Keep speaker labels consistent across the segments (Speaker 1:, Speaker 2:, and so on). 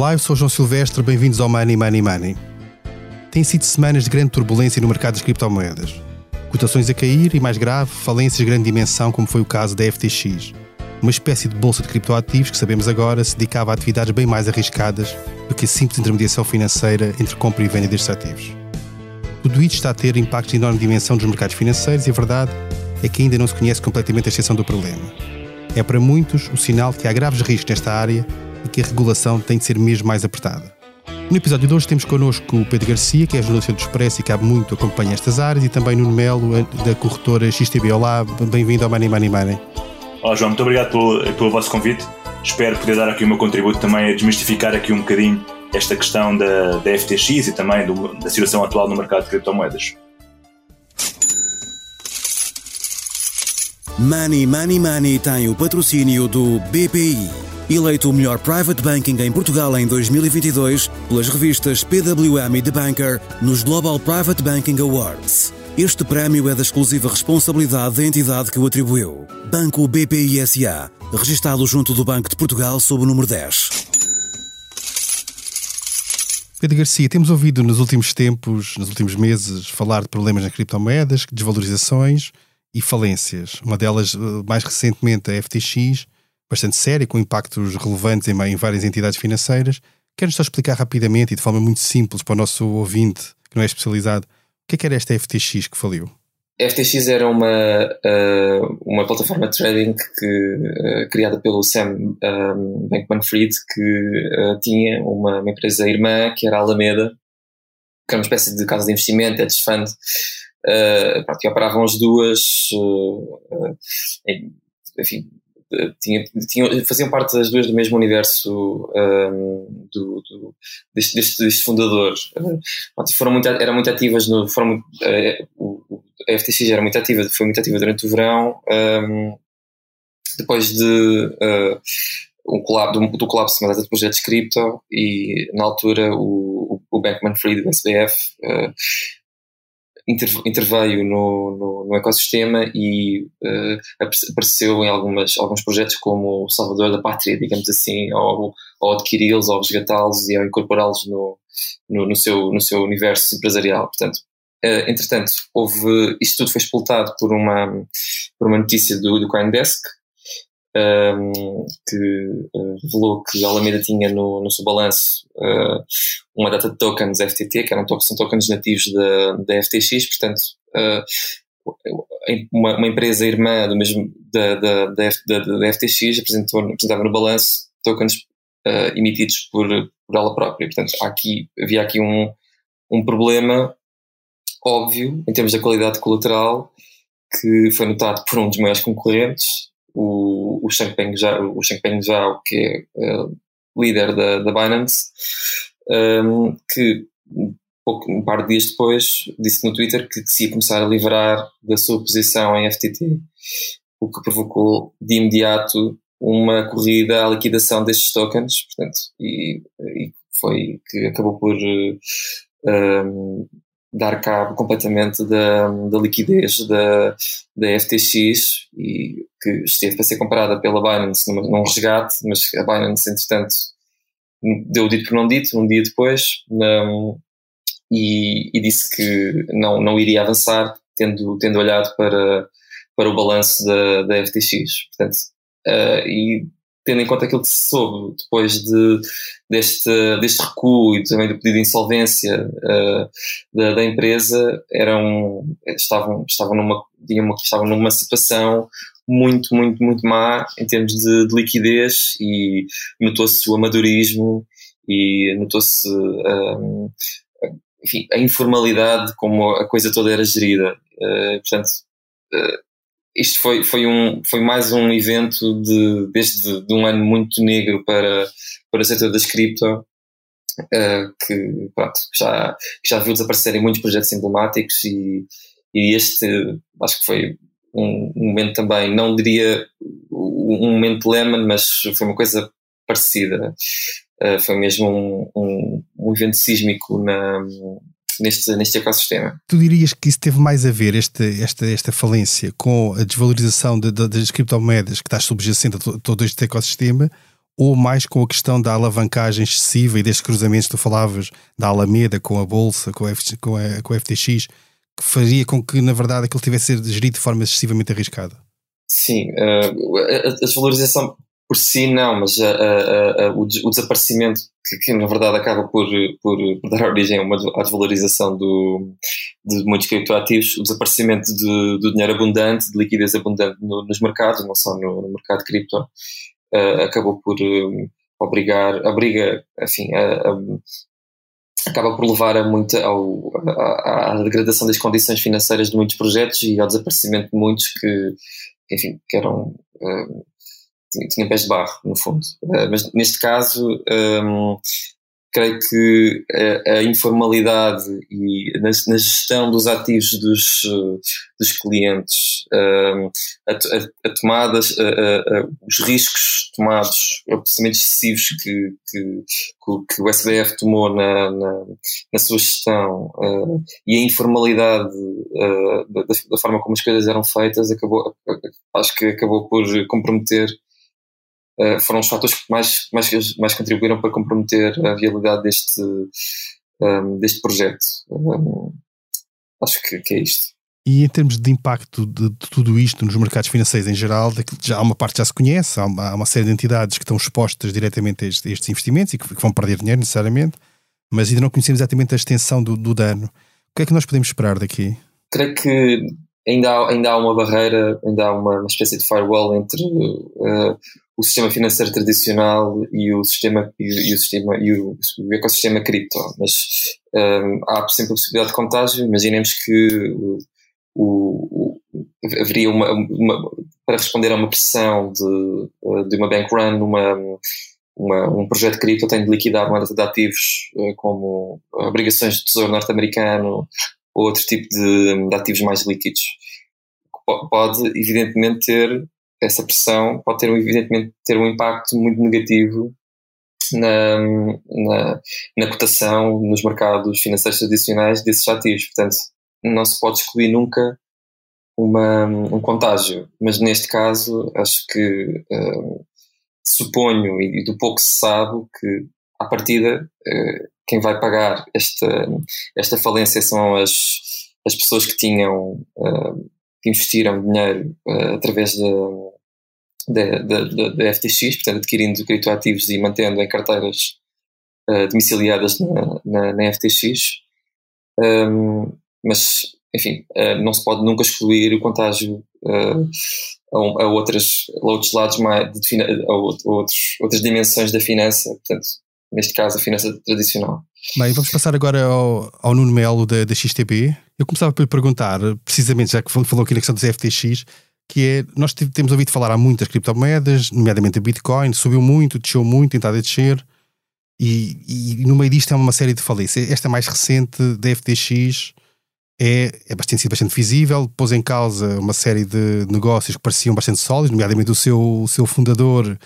Speaker 1: Olá, eu sou João Silvestre, bem-vindos ao Money Money Money. Tem sido semanas de grande turbulência no mercado das criptomoedas. Cotações a cair e, mais grave, falências de grande dimensão, como foi o caso da FTX, uma espécie de bolsa de criptoativos que sabemos agora se dedicava a atividades bem mais arriscadas do que a simples intermediação financeira entre compra e venda destes ativos. Tudo isto está a ter impactos de enorme dimensão nos mercados financeiros e a verdade é que ainda não se conhece completamente a extensão do problema. É para muitos o sinal que há graves riscos nesta área e que a regulação tem de ser mesmo mais apertada. No episódio de hoje temos connosco o Pedro Garcia, que é jornalista do Expresso e cabe muito acompanhar estas áreas, e também Nuno Melo, da corretora XTB. Olá, bem-vindo ao Money Money Money.
Speaker 2: Olá João, muito obrigado pelo, pelo vosso convite. Espero poder dar aqui o meu contributo também a desmistificar aqui um bocadinho esta questão da, da FTX e também do, da situação atual no mercado de criptomoedas.
Speaker 3: Money Money Money tem o patrocínio do BPI eleito o melhor private banking em Portugal em 2022 pelas revistas PWM e The Banker nos Global Private Banking Awards. Este prémio é da exclusiva responsabilidade da entidade que o atribuiu. Banco BPI SA, registado junto do Banco de Portugal sob o número 10.
Speaker 1: Pedro Garcia, temos ouvido nos últimos tempos, nos últimos meses, falar de problemas nas criptomoedas, desvalorizações e falências. Uma delas, eh, mais recentemente, a FTX, bastante séria, com impactos relevantes em, em várias entidades financeiras. Queres só explicar rapidamente e de forma muito simples para o nosso ouvinte que não é especializado, o que é que era esta FTX que faliu?
Speaker 4: FTX era uma, uh, uma plataforma de trading que, uh, criada pelo Sam um, eh, Bankman-Fried, que uh, tinha uma, uma, empresa irmã, que era a Alameda, que era uma espécie de casa de investimento, hedge fund, uh, que operavam as duas, enfim, tinha, tinha, faziam parte das duas do mesmo universo um, do, do, deste, deste, deste fundador. foram muito, eram muito ativas no. Foram muito, uh, o, a FTX era muito ativa, foi muito ativa durante o verão. Um, depois de. Uh, um colapso, do, do colapso de projetos cripto e na altura o, o Bankman Fried, o SBF, uh, interveio no, no, no, ecossistema e uh, apareceu em algumas, alguns projetos como o Salvador da Pátria, digamos assim, ou adquiri-los, ou resgatá-los e ou incorporá-los no, no, no, seu, no seu universo empresarial. Portanto, uh, entretanto, houve, isto tudo foi expultado por uma, por uma notícia do, do CoinDesk, um, que uh, revelou que a Alameda tinha no, no seu balanço uh, uma data de tokens FTT, que eram são tokens nativos da, da FTX, portanto, uh, uma, uma, empresa irmã do mesmo, da, da, da, da, da FTX apresentou, apresentava no balanço tokens emitidos por, por ela própria. Portanto, aqui, havia aqui um, um problema óbvio em termos da qualidade colateral que foi notado por um dos maiores concorrentes o, o Changpeng Zhao, o Zhao que é uh, líder da, da Binance, um, ehm, que pouco, um par de dias depois disse no Twitter que, que se ia começar a livrar da sua posição em FTT, o que provocou de imediato uma corrida à liquidação destes tokens, portanto, e, e foi que acabou por um, ehm, dar cabo completamente da, da liquidez da, da FTX e que esteve para ser comprada pela Binance num, num resgate, mas a Binance, entretanto, deu o dito por não dito, um dia depois, um, e, e, disse que não, não iria avançar, tendo, tendo olhado para, para o balanço da, da FTX. Portanto, uh, e tendo em conta aquilo que se soube depois de, deste, deste recuo e também do pedido de insolvência uh, da, da, empresa, eram, estavam, estavam, numa, digamos, estavam numa situação muito, muito, muito má em termos de, de liquidez e notou-se o amadorismo e notou-se um, a informalidade como a coisa toda era gerida. Uh, portanto, uh, isto foi, foi, um, foi mais um evento de, desde de um ano muito negro para, para o setor das cripto, uh, que pronto, já, já viu desaparecerem muitos projetos emblemáticos e, e este acho que foi um, um momento também, não diria um momento Lehman, mas foi uma coisa parecida. Uh, foi mesmo um, um, um evento sísmico na, neste, neste ecossistema.
Speaker 1: Tu dirias que isso teve mais a ver, esta, esta, esta falência, com a desvalorização de, de, das criptomoedas que está subjacente a todo este ecossistema, ou mais com a questão da alavancagem excessiva e destes cruzamentos que tu falavas da Alameda com a Bolsa, com a, com a, com a FTX, que faria com que, na verdade, aquilo tivesse de ser gerido de forma excessivamente arriscada?
Speaker 4: Sim, uh, a, desvalorização por si não, mas o, desaparecimento que, que, na verdade acaba por, por, dar origem a uma à desvalorização do, de muitos criptoativos, o desaparecimento de, do dinheiro abundante, de liquidez abundante no, nos mercados, não só no, no mercado cripto, uh, acabou por um, obrigar, obriga, enfim, a, acaba por levar a muita ao, à, à degradação das condições financeiras de muitos projetos e ao desaparecimento de muitos que, enfim, que eram uh, tinha pés de barro, no fundo. Uh, mas neste caso, um, creio que a, a informalidade e na, na, gestão dos ativos dos, dos clientes, um, a, a, a tomadas, os riscos tomados, os procedimentos excessivos que, que, que, o SBF tomou na, na, na sua gestão uh, e a informalidade uh, da, da, forma como as coisas eram feitas, acabou, acho que acabou por comprometer eh, foram os fatores que mais, mais, mais contribuíram para comprometer a viabilidade deste, um, ehm, deste projeto. Um, acho que, que, é isto.
Speaker 1: E em termos de impacto de, de, tudo isto nos mercados financeiros em geral, já há uma parte que já se conhece, há uma, há uma série de entidades que estão expostas diretamente a estes, a estes investimentos e que, que, vão perder dinheiro necessariamente, mas ainda não conhecemos exatamente a extensão do, do dano. O que é que nós podemos esperar daqui?
Speaker 4: Creio que ainda há, ainda há uma barreira, ainda há uma, uma espécie de firewall entre uh, o sistema financeiro tradicional e o sistema e, e o sistema e o, o, ecossistema cripto, mas um, há sempre a possibilidade de contágio. Imaginemos que o, o, haveria uma, uma, para responder a uma pressão de, de uma bank run numa uma, um projeto cripto tem de liquidar uma data de ativos eh, como obrigações de tesouro norte-americano ou outro tipo de, de ativos mais líquidos. Pode, evidentemente, ter essa pressão pode ter, evidentemente, ter um impacto muito negativo na, na, na cotação nos mercados financeiros tradicionais desses ativos. Portanto, não se pode excluir nunca uma, um contágio, mas neste caso acho que uh, suponho e do pouco se sabe que à partida uh, quem vai pagar esta, esta falência são as, as pessoas que tinham uh, que investiram dinheiro uh, através da, FTX, portanto adquirindo criptoativos e mantendo em carteiras domiciliadas na, na, na FTX. Um, mas, enfim, não se pode nunca excluir o contágio a, outras, a outros lados, mais de, a, outros, outras dimensões da finança, portanto, neste caso a finança tradicional.
Speaker 1: Bem, vamos passar agora ao, ao Nuno Melo da, da XTB. Eu começava por lhe perguntar, precisamente, já que falou aqui na questão dos FTX, que é, nós temos ouvido falar há muitas criptomoedas, nomeadamente a Bitcoin, subiu muito, desceu muito, tentado a descer, e, e, no meio disto há uma série de falências. Esta mais recente da FTX é, é bastante, bastante visível, pôs em causa uma série de negócios que pareciam bastante sólidos, nomeadamente o seu, o seu fundador,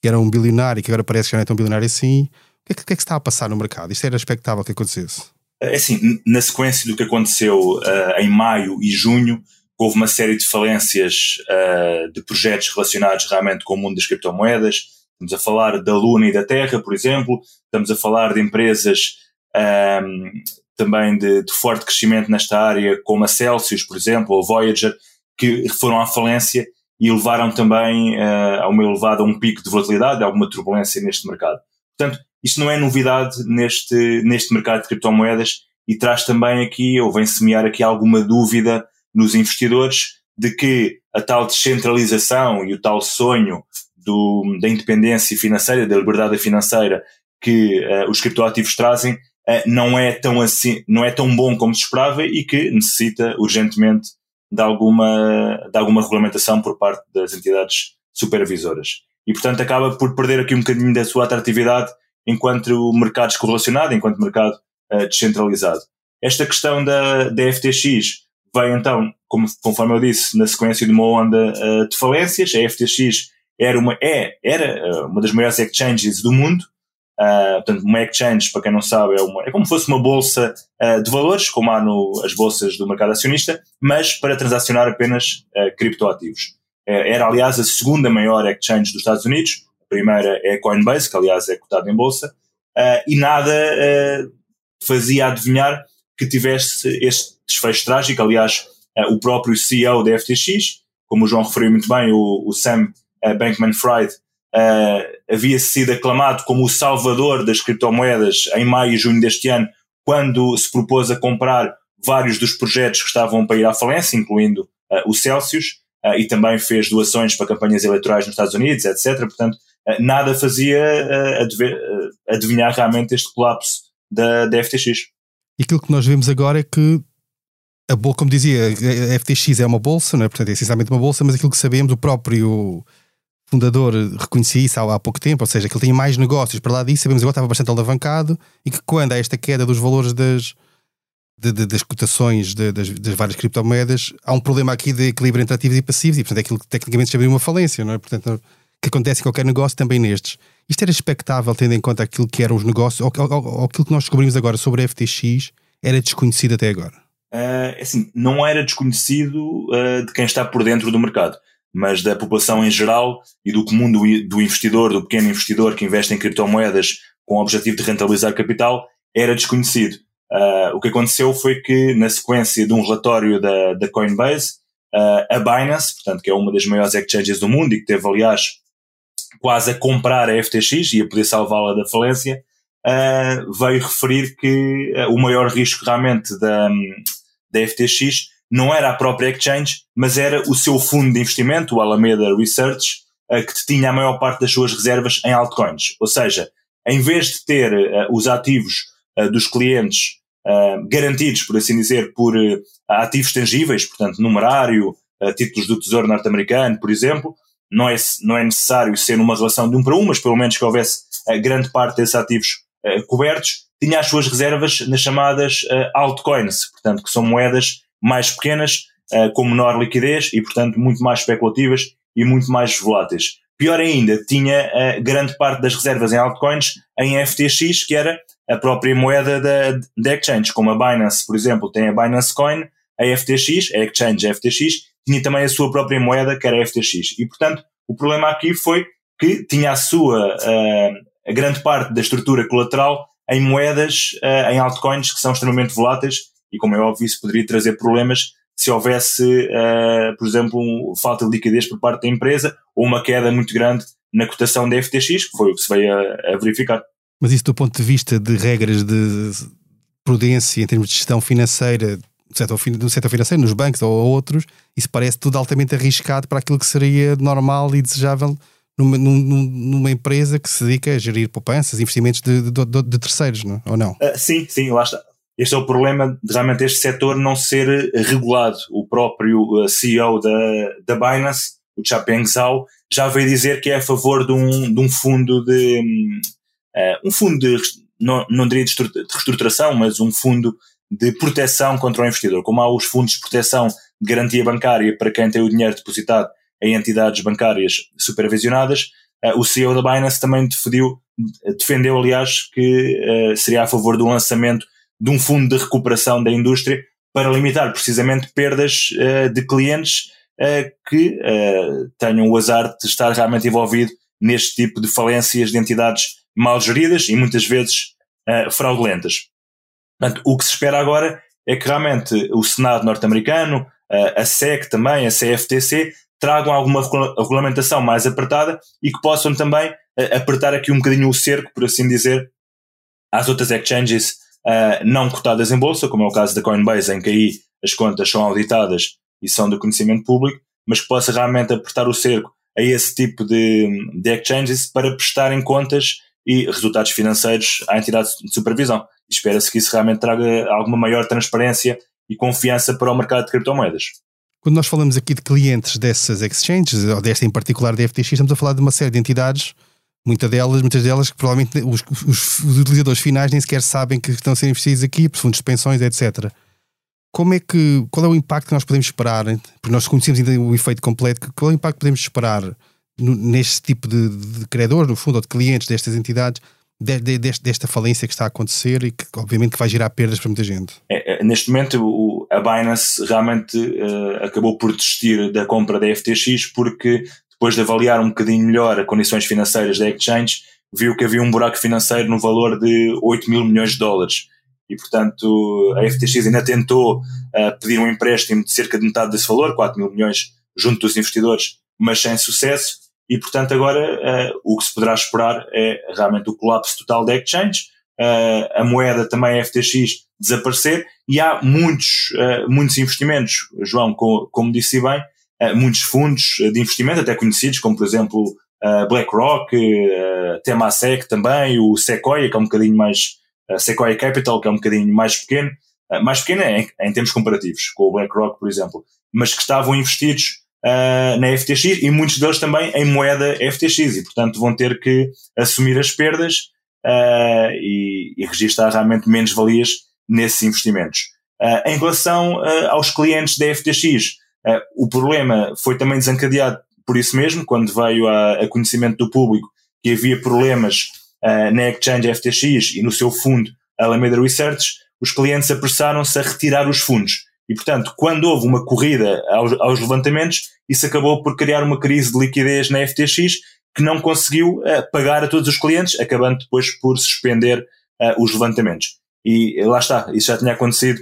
Speaker 1: que era um bilionário, que agora parece que já não é tão bilionário assim, o que é que, que, é a passar no mercado? Isto era expectável que acontecesse?
Speaker 2: É assim, na sequência do que aconteceu uh, em maio e junho, houve uma série de falências uh, de projetos relacionados realmente com o mundo das criptomoedas. Estamos a falar da Luna e da Terra, por exemplo. Estamos a falar de empresas um, ehm, também de, de, forte crescimento nesta área, como a Celsius, por exemplo, ou Voyager, que foram à falência e levaram também uh, a uma elevada, um pico de volatilidade, alguma turbulência neste mercado. Portanto, isto não é novidade neste, neste mercado de criptomoedas e traz também aqui, ou vem semear aqui alguma dúvida nos investidores de que a tal descentralização e o tal sonho do, da independência financeira, da liberdade financeira que uh, os criptoativos trazem, uh, não é tão assim, não é tão bom como se esperava e que necessita urgentemente de alguma, de alguma regulamentação por parte das entidades supervisoras. E, portanto, acaba por perder aqui um bocadinho da sua atratividade enquanto mercado descorrelacionado, enquanto mercado uh, descentralizado. Esta questão da, da FTX veio então, como, conforme eu disse, na sequência de uma onda uh, de falências. A FTX era uma, é, era uh, uma das maiores exchanges do mundo. Uh, portanto, uma exchange, para quem não sabe, é, uma, é como se fosse uma bolsa uh, de valores, como há no, as bolsas do mercado acionista, mas para transacionar apenas criptoativos. era, aliás, a segunda maior exchange dos Estados Unidos, primeira é a Coinbase, que aliás é cotada em bolsa, uh, e nada uh, fazia adivinhar que tivesse este desfecho trágico. Aliás, uh, o próprio CEO da FTX, como o João referiu muito bem, o, o Sam Bankman-Fried, havia sido aclamado como o salvador das criptomoedas em maio e junho deste ano, quando se propôs a comprar vários dos projetos que estavam para ir à falência, incluindo o Celsius, e também fez doações para campanhas eleitorais nos Estados Unidos, etc. Portanto, eh, nada fazia eh, eh, adivinhar realmente este colapso da, da FTX.
Speaker 1: E aquilo que nós vemos agora é que a bolsa, como dizia, a FTX é uma bolsa, não é? portanto é essencialmente uma bolsa, mas aquilo que sabemos, o próprio fundador reconhecia isso há, há pouco tempo, ou seja, que ele tinha mais negócios para lá disso, sabemos agora estava bastante alavancado e que quando há esta queda dos valores das, de, de, das cotações de, das, das, várias criptomoedas, há um problema aqui de equilíbrio entre ativos e passivos e portanto é aquilo que tecnicamente se chama uma falência, não é? Portanto, que acontece em qualquer negócio, também nestes. Isto era expectável, tendo em conta aquilo que eram os negócios, ou, ou, ou aquilo que nós descobrimos agora sobre a FTX era desconhecido até agora?
Speaker 2: Uh, assim, não era desconhecido uh, de quem está por dentro do mercado, mas da população em geral e do comum do, do investidor, do pequeno investidor que investe em criptomoedas com o objetivo de rentabilizar capital, era desconhecido. Uh, o que aconteceu foi que, na sequência de um relatório da, da Coinbase, a Binance, portanto, que é uma das maiores exchanges do mundo e que teve, aliás, quase a comprar a FTX e a poder salvá-la da falência, uh, veio referir que uh, o maior risco realmente da, da FTX não era a própria exchange, mas era o seu fundo de investimento, o Alameda Research, uh, que tinha a maior parte das suas reservas em altcoins. Ou seja, em vez de ter os ativos dos clientes garantidos, por assim dizer, por ativos tangíveis, portanto, numerário, títulos do Tesouro norte-americano, por exemplo, não é, não é necessário ser numa relação de um para um, mas pelo menos que houvesse uh, grande parte desses ativos uh, cobertos, tinha as suas reservas nas chamadas uh, altcoins, portanto, que são moedas mais pequenas, com menor liquidez e, portanto, muito mais especulativas e muito mais voláteis. Pior ainda, tinha grande parte das reservas em altcoins em FTX, que era a própria moeda da, exchange, como a Binance, por exemplo, tem a Binance Coin, a FTX, a exchange FTX, tinha também a sua própria moeda, que era a FTX. E, portanto, o problema aqui foi que tinha a sua, uh, a grande parte da estrutura colateral em moedas, uh, em altcoins, que são extremamente voláteis, e como é óbvio, isso poderia trazer problemas se houvesse, uh, por exemplo, um, falta de liquidez por parte da empresa ou uma queda muito grande na cotação da FTX, que foi o que se veio a, a verificar.
Speaker 1: Mas isso do ponto de vista de regras de prudência em termos de gestão financeira setor, no setor financeiro, nos bancos ou outros, isso parece tudo altamente arriscado para aquilo que seria normal e desejável numa, numa empresa que se dedica a gerir poupanças, investimentos de, de, de, terceiros, não? ou não?
Speaker 2: Uh, sim, sim, lá está. Este é o problema de realmente este setor não ser regulado. O próprio CEO da, da Binance, o Chapeng Zhao, já veio dizer que é a favor de um, de um fundo de. Uh, um fundo de. Não, não diria de reestruturação, mas um fundo de proteção contra o investidor, como há os fundos de proteção de garantia bancária para quem tem o dinheiro depositado em entidades bancárias supervisionadas, uh, o CEO da Binance também defendeu, defendeu aliás, que uh, seria a favor do lançamento de um fundo de recuperação da indústria para limitar precisamente perdas uh, de clientes que tenham o azar de estar realmente envolvido neste tipo de falências de entidades mal geridas e muitas vezes fraudulentas. Portanto, o que se espera agora é que realmente o Senado norte-americano, a SEC também, a CFTC, tragam alguma regulamentação mais apertada e que possam também apertar aqui um bocadinho o cerco, por assim dizer, às outras exchanges uh, não cotadas em bolsa, como é o caso da Coinbase, em que aí as contas são auditadas e são de conhecimento público, mas que possa realmente apertar o cerco a esse tipo de, de exchanges para prestarem contas e resultados financeiros à entidade de supervisão. Espera-se que isso realmente traga alguma maior transparência e confiança para o mercado de criptomoedas.
Speaker 1: Quando nós falamos aqui de clientes dessas exchanges, ou desta em particular da FTX, estamos a falar de uma série de entidades, muitas delas, muitas delas que provavelmente os, os, os utilizadores finais nem sequer sabem que estão a ser investidos aqui, por fundos de pensões, etc. Como é que, qual é o impacto que nós podemos esperar? Porque nós conhecemos ainda o efeito completo, qual é o impacto que podemos esperar neste tipo de, de credores, no fundo, ou de clientes destas entidades, de, de, desta falência que está a acontecer e que, obviamente, que vai gerar perdas para muita gente?
Speaker 2: É, é, neste momento, o, a Binance realmente uh, acabou por desistir da compra da FTX porque depois de avaliar um bocadinho melhor as condições financeiras da exchange, viu que havia um buraco financeiro no valor de 8 mil milhões de dólares. E, portanto, a FTX ainda tentou uh, pedir um empréstimo de cerca de metade desse valor, 4 mil milhões, junto dos investidores, mas sem sucesso. E, portanto, agora uh, o que se poderá esperar é realmente o colapso total da exchange, uh, a moeda também FTX desaparecer. E há muitos, muitos investimentos, João, como, como disse bem, muitos fundos de investimento, até conhecidos, como por exemplo BlackRock, uh, Temasek também, o Sequoia, que é um bocadinho mais, Sequoia Capital, que é um bocadinho mais pequeno, mais pequeno em, em termos comparativos com o BlackRock, por exemplo, mas que estavam investidos uh, na FTX e muitos deles também em moeda FTX e, portanto, vão ter que assumir as perdas uh, e, e registrar realmente menos valias nesses investimentos. Uh, em relação aos clientes da FTX, o problema foi também desencadeado por isso mesmo, quando veio a, a conhecimento do público que havia problemas na Exchange FTX e no seu fundo Alameda Research, os clientes apressaram-se a retirar os fundos. E, portanto, quando houve uma corrida aos, aos, levantamentos, isso acabou por criar uma crise de liquidez na FTX que não conseguiu uh, pagar a todos os clientes, acabando depois por suspender uh, os levantamentos. E lá está, isso já tinha acontecido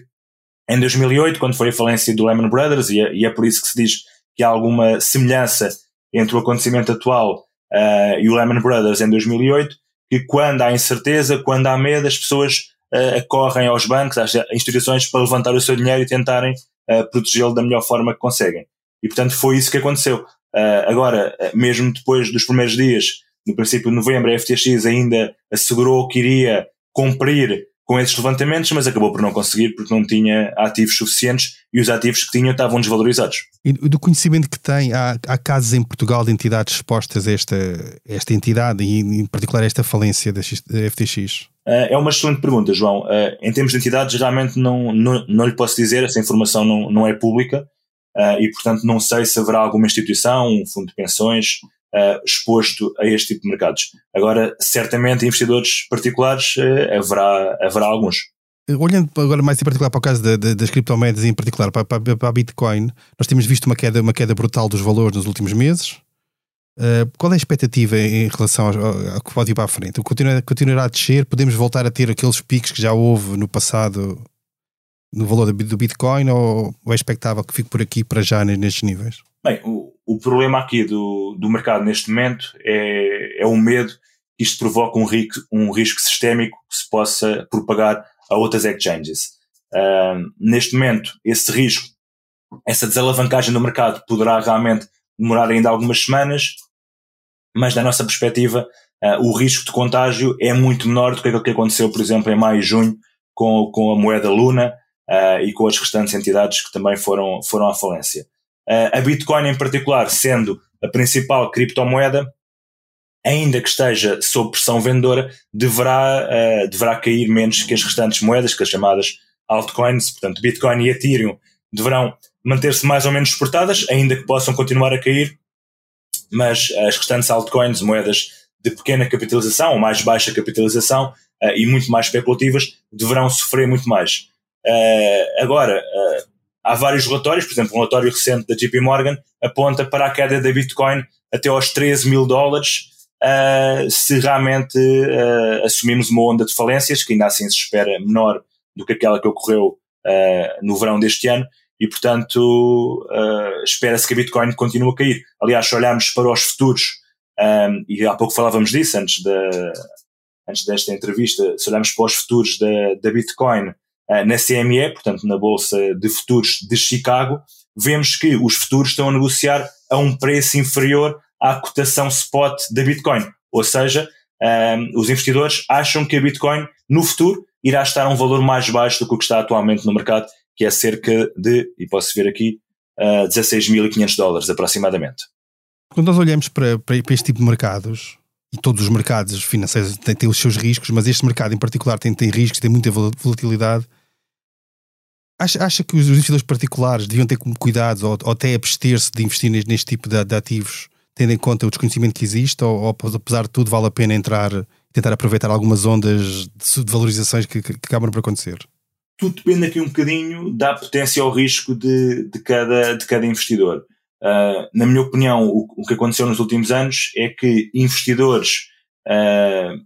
Speaker 2: em 2008, quando foi a falência do Lehman Brothers, e é, e é por isso que se diz que há alguma semelhança entre o acontecimento atual uh, e o Lehman Brothers em 2008, que quando há incerteza, quando há medo, as pessoas uh, acorrem aos bancos, às instituições, para levantar o seu dinheiro e tentarem uh, protegê-lo da melhor forma que conseguem. E, portanto, foi isso que aconteceu. Uh, agora, mesmo depois dos primeiros dias, no princípio de novembro, a FTX ainda assegurou que iria cumprir com esses levantamentos, mas acabou por não conseguir porque não tinha ativos suficientes e os ativos que tinha estavam desvalorizados.
Speaker 1: E do conhecimento que tem, há, há casos em Portugal de entidades expostas a esta, esta entidade e, em particular, a esta falência da FTX?
Speaker 2: Eh, é uma excelente pergunta, João. Eh, em termos de entidades, realmente não, não, não lhe posso dizer, essa informação não, não é pública eh, e, portanto, não sei se haverá alguma instituição, um fundo de pensões, exposto a este tipo de mercados. Agora, certamente, investidores particulares haverá, haverá alguns.
Speaker 1: Olhando agora mais em particular para o caso das criptomoedas, em particular para, para, para a Bitcoin, nós temos visto uma queda, uma queda brutal dos valores nos últimos meses. Uh, qual é a expectativa em relação ao, ao, que pode ir para a frente? Continua, continuará a descer? Podemos voltar a ter aqueles picos que já houve no passado no valor do Bitcoin ou é expectável que fique por aqui para já nestes níveis?
Speaker 2: Bem, o, o problema aqui do, do mercado neste momento é, é o medo que isto provoca um risco, um risco sistémico que se possa propagar a outras exchanges. Uh, neste momento, esse risco, essa desalavancagem do mercado poderá realmente demorar ainda algumas semanas, mas da nossa perspectiva, uh, o risco de contágio é muito menor do que aquilo que aconteceu, por exemplo, em maio e junho com, com a moeda Luna uh, e com as restantes entidades que também foram, foram à falência. Uh, a Bitcoin, em particular, sendo a principal criptomoeda, ainda que esteja sob pressão vendedora, deverá, deverá cair menos que as restantes moedas, que as chamadas altcoins, portanto, Bitcoin e Ethereum, deverão manter-se mais ou menos exportadas, ainda que possam continuar a cair, mas as restantes altcoins, moedas de pequena capitalização ou mais baixa capitalização uh, e muito mais especulativas, deverão sofrer muito mais. Uh, agora, uh, há vários relatórios, por exemplo, um relatório recente da JP Morgan aponta para a queda da Bitcoin até aos 13 mil dólares se realmente assumirmos uma onda de falências, que ainda assim se espera menor do que aquela que ocorreu no verão deste ano, e, portanto, uh, espera-se que a Bitcoin continue a cair. Aliás, se olharmos para os futuros, um, e há pouco falávamos disso antes, de, antes desta entrevista, se olharmos para os futuros da, da Bitcoin uh, na CME, portanto, na Bolsa de Futuros de Chicago, vemos que os futuros estão a negociar a um preço inferior à cotação spot da Bitcoin. Ou seja, um, ehm, os investidores acham que a Bitcoin, no futuro, irá estar a um valor mais baixo do que o que está atualmente no mercado que é cerca de, e posso ver aqui, uh, 16.500 dólares aproximadamente.
Speaker 1: Quando nós olhamos para, para, para, este tipo de mercados, e todos os mercados financeiros têm, têm, os seus riscos, mas este mercado em particular tem, tem riscos, tem muita volatilidade. Acha, acha que os investidores particulares deviam ter cuidado ou, ou até abster-se de investir neste, neste tipo de, de, ativos, tendo em conta o desconhecimento que existe, ou, ou, apesar de tudo vale a pena entrar tentar aproveitar algumas ondas de, de valorizações que, que, que acabam por acontecer?
Speaker 2: tudo depende aqui um bocadinho da potência ao risco de, de, cada, de cada investidor. uh, na minha opinião, o, o, que aconteceu nos últimos anos é que investidores, uh,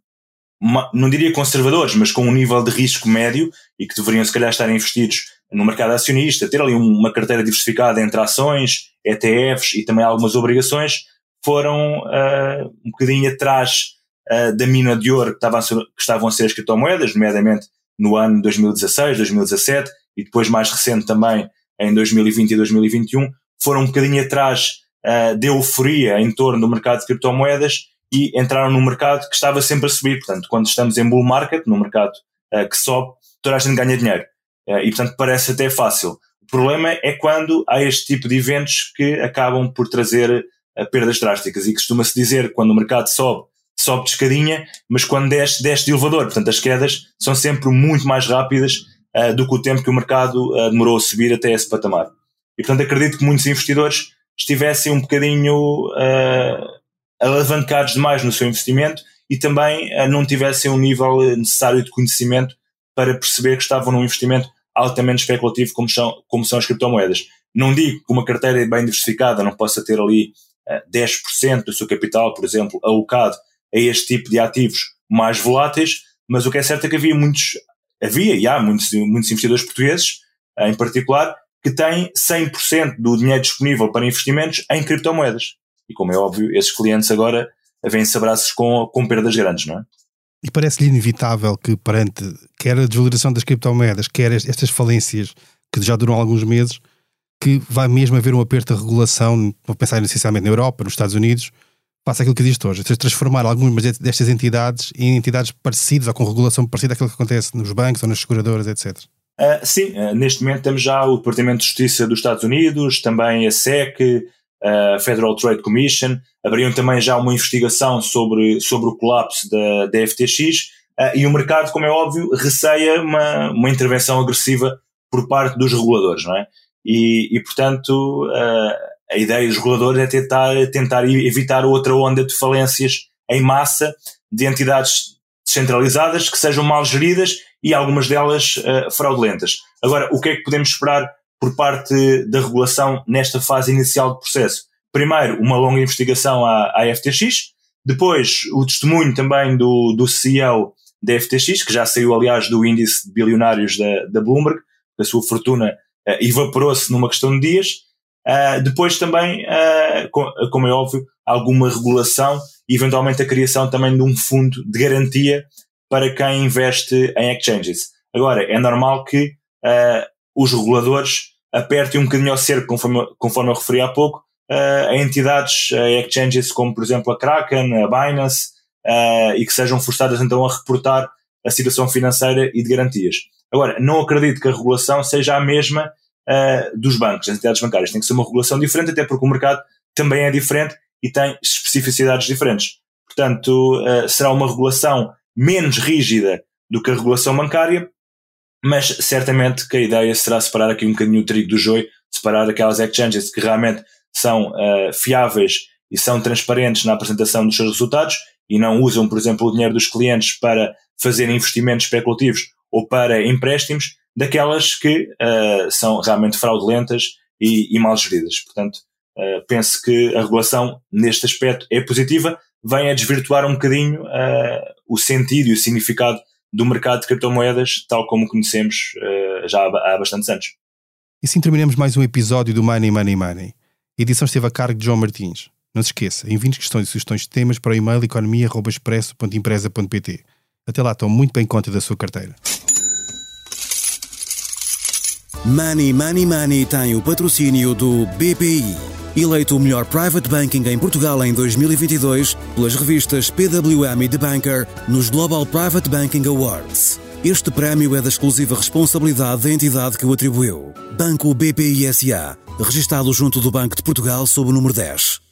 Speaker 2: uma, não diria conservadores, mas com um nível de risco médio e que deveriam se calhar estar investidos no mercado acionista, ter ali uma carteira diversificada entre ações, ETFs e também algumas obrigações, foram uh, um bocadinho atrás uh, da mina de ouro que, estavam a ser, que estavam a ser as criptomoedas, nomeadamente no ano 2016, 2017 e depois mais recente também em 2020 e 2021, foram um bocadinho atrás uh, de euforia em torno do mercado de criptomoedas e entraram num mercado que estava sempre a subir. Portanto, quando estamos em bull market, num mercado uh, que sobe, toda a gente ganha dinheiro. Uh, e, portanto, parece até fácil. O problema é quando há este tipo de eventos que acabam por trazer perdas drásticas. E costuma-se dizer quando o mercado sobe, sobe de escadinha, mas quando desce, desce de elevador. Portanto, as quedas são sempre muito mais rápidas uh, do que o tempo que o mercado uh, demorou a subir até esse patamar. E, portanto, acredito que muitos investidores estivessem um bocadinho uh, alavancados demais no seu investimento e também não tivessem um nível necessário de conhecimento para perceber que estavam num investimento altamente especulativo como são, como são as criptomoedas. Não digo que uma carteira bem diversificada não possa ter ali 10% do seu capital, por exemplo, alocado a este tipo de ativos mais voláteis, mas o que é certo é que havia muitos, havia e há muitos, muitos investidores portugueses, eh, em particular, que têm 100% do dinheiro disponível para investimentos em criptomoedas. E como é óbvio, esses clientes agora vêm-se abraços com, com perdas grandes, não é?
Speaker 1: E parece-lhe inevitável que, perante quer a desvalorização das criptomoedas, quer estas falências que já duram alguns meses, que vai mesmo haver um aperto de regulação, vou pensar essencialmente na Europa, nos Estados Unidos, faça aquilo que existe hoje, transformar algumas destas entidades em entidades parecidas ou com regulação parecida àquilo que acontece nos bancos ou nas seguradoras, etc.
Speaker 2: Uh, ah, sim, uh, neste momento temos já o Departamento de Justiça dos Estados Unidos, também a SEC, a Federal Trade Commission, abriram também já uma investigação sobre, sobre o colapso da, da FTX uh, e o mercado, como é óbvio, receia uma, uma intervenção agressiva por parte dos reguladores, não é? E, e portanto, a ideia dos reguladores é tentar, tentar evitar outra onda de falências em massa de entidades descentralizadas que sejam mal geridas e algumas delas uh, fraudulentas. Agora, o que é que podemos esperar por parte da regulação nesta fase inicial do processo? Primeiro, uma longa investigação à, à FTX, depois o testemunho também do, do CEO da FTX, que já saiu, aliás, do índice de bilionários da, da Bloomberg, a sua fortuna uh, evaporou-se numa questão de dias, Uh, depois também, uh, como é óbvio, alguma regulação e eventualmente a criação também de um fundo de garantia para quem investe em exchanges. Agora, é normal que os reguladores apertem um bocadinho ao cerco, conforme, conforme eu referi há pouco, a entidades, a exchanges como, por exemplo, a Kraken, a Binance, e que sejam forçadas então a reportar a situação financeira e de garantias. Agora, não acredito que a regulação seja a mesma uh, dos bancos, das entidades bancárias. Tem que ser uma regulação diferente, até porque o mercado também é diferente e tem especificidades diferentes. Portanto, uh, será uma regulação menos rígida do que a regulação bancária, mas certamente que a ideia será separar aqui um bocadinho o trigo do joio, separar aquelas exchanges que realmente são uh, fiáveis e são transparentes na apresentação dos seus resultados e não usam, por exemplo, o dinheiro dos clientes para fazer investimentos especulativos ou para empréstimos, daquelas que uh, são realmente fraudulentas e, e mal geridas. Portanto, uh, penso que a regulação neste aspecto é positiva, vem a desvirtuar um bocadinho o sentido e o significado do mercado de criptomoedas, tal como conhecemos já há, há bastantes anos.
Speaker 1: E assim terminamos mais um episódio do Money Money Money. A edição esteve a cargo de João Martins. Não se esqueça, envie-nos questões e sugestões de temas para o e-mail economia.expresso.empresa.pt. Até lá, tome muito bem conta da sua carteira.
Speaker 3: Money Money Money tem o patrocínio do BPI. Eleito o melhor private banking em Portugal em 2022 pelas revistas PWM e The Banker nos Global Private Banking Awards. Este prémio é da exclusiva responsabilidade da entidade que o atribuiu. Banco BPI SA, registado junto do Banco de Portugal sob o número 10.